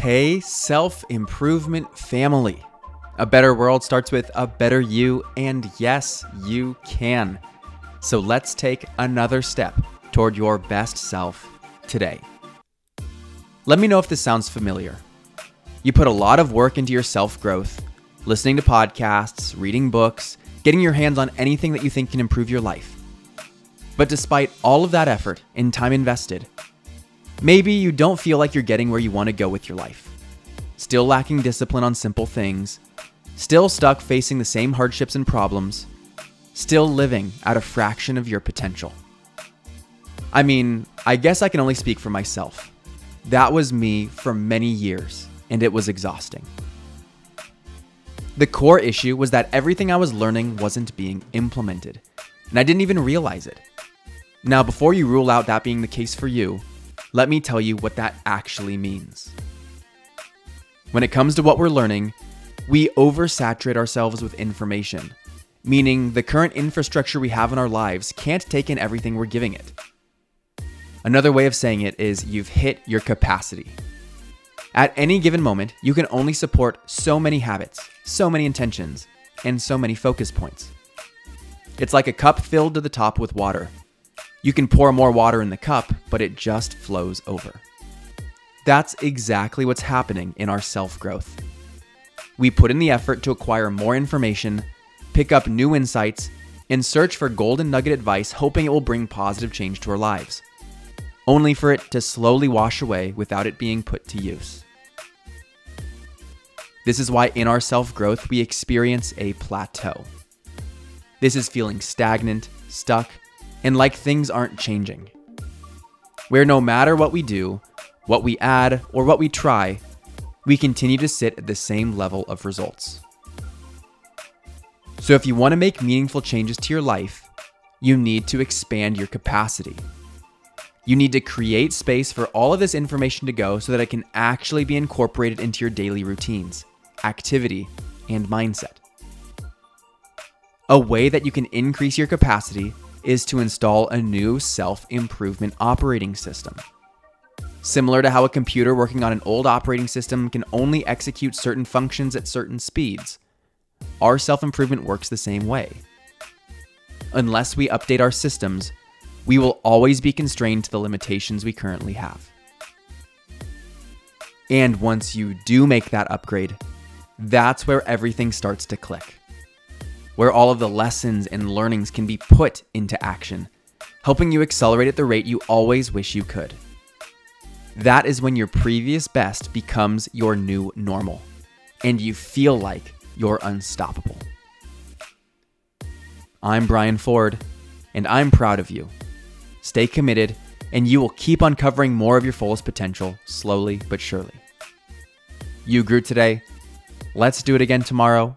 Hey, self improvement family. A better world starts with a better you, and yes, you can. So let's take another step toward your best self today. Let me know if this sounds familiar. You put a lot of work into your self growth, listening to podcasts, reading books, getting your hands on anything that you think can improve your life. But despite all of that effort and time invested, maybe you don't feel like you're getting where you want to go with your life. Still lacking discipline on simple things, still stuck facing the same hardships and problems, still living at a fraction of your potential. I mean, I guess I can only speak for myself. That was me for many years, and it was exhausting. The core issue was that everything I was learning wasn't being implemented, and I didn't even realize it. Now, before you rule out that being the case for you, let me tell you what that actually means. When it comes to what we're learning, we oversaturate ourselves with information, meaning the current infrastructure we have in our lives can't take in everything we're giving it. Another way of saying it is you've hit your capacity. At any given moment, you can only support so many habits, so many intentions, and so many focus points. It's like a cup filled to the top with water. You can pour more water in the cup, but it just flows over. That's exactly what's happening in our self growth. We put in the effort to acquire more information, pick up new insights, and search for golden nugget advice, hoping it will bring positive change to our lives only for it to slowly wash away without it being put to use. This is why in our self growth we experience a plateau. This is feeling stagnant, stuck, and like things aren't changing. Where no matter what we do, what we add, or what we try, we continue to sit at the same level of results. So, if you want to make meaningful changes to your life, you need to expand your capacity. You need to create space for all of this information to go so that it can actually be incorporated into your daily routines, activity, and mindset. A way that you can increase your capacity is to install a new self improvement operating system. Similar to how a computer working on an old operating system can only execute certain functions at certain speeds, our self improvement works the same way. Unless we update our systems, we will always be constrained to the limitations we currently have. And once you do make that upgrade, that's where everything starts to click. Where all of the lessons and learnings can be put into action, helping you accelerate at the rate you always wish you could. That is when your previous best becomes your new normal, and you feel like you're unstoppable. I'm Brian Ford, and I'm proud of you stay committed, and you will keep uncovering more of your fullest potential slowly but surely. You grew today. Let's do it again tomorrow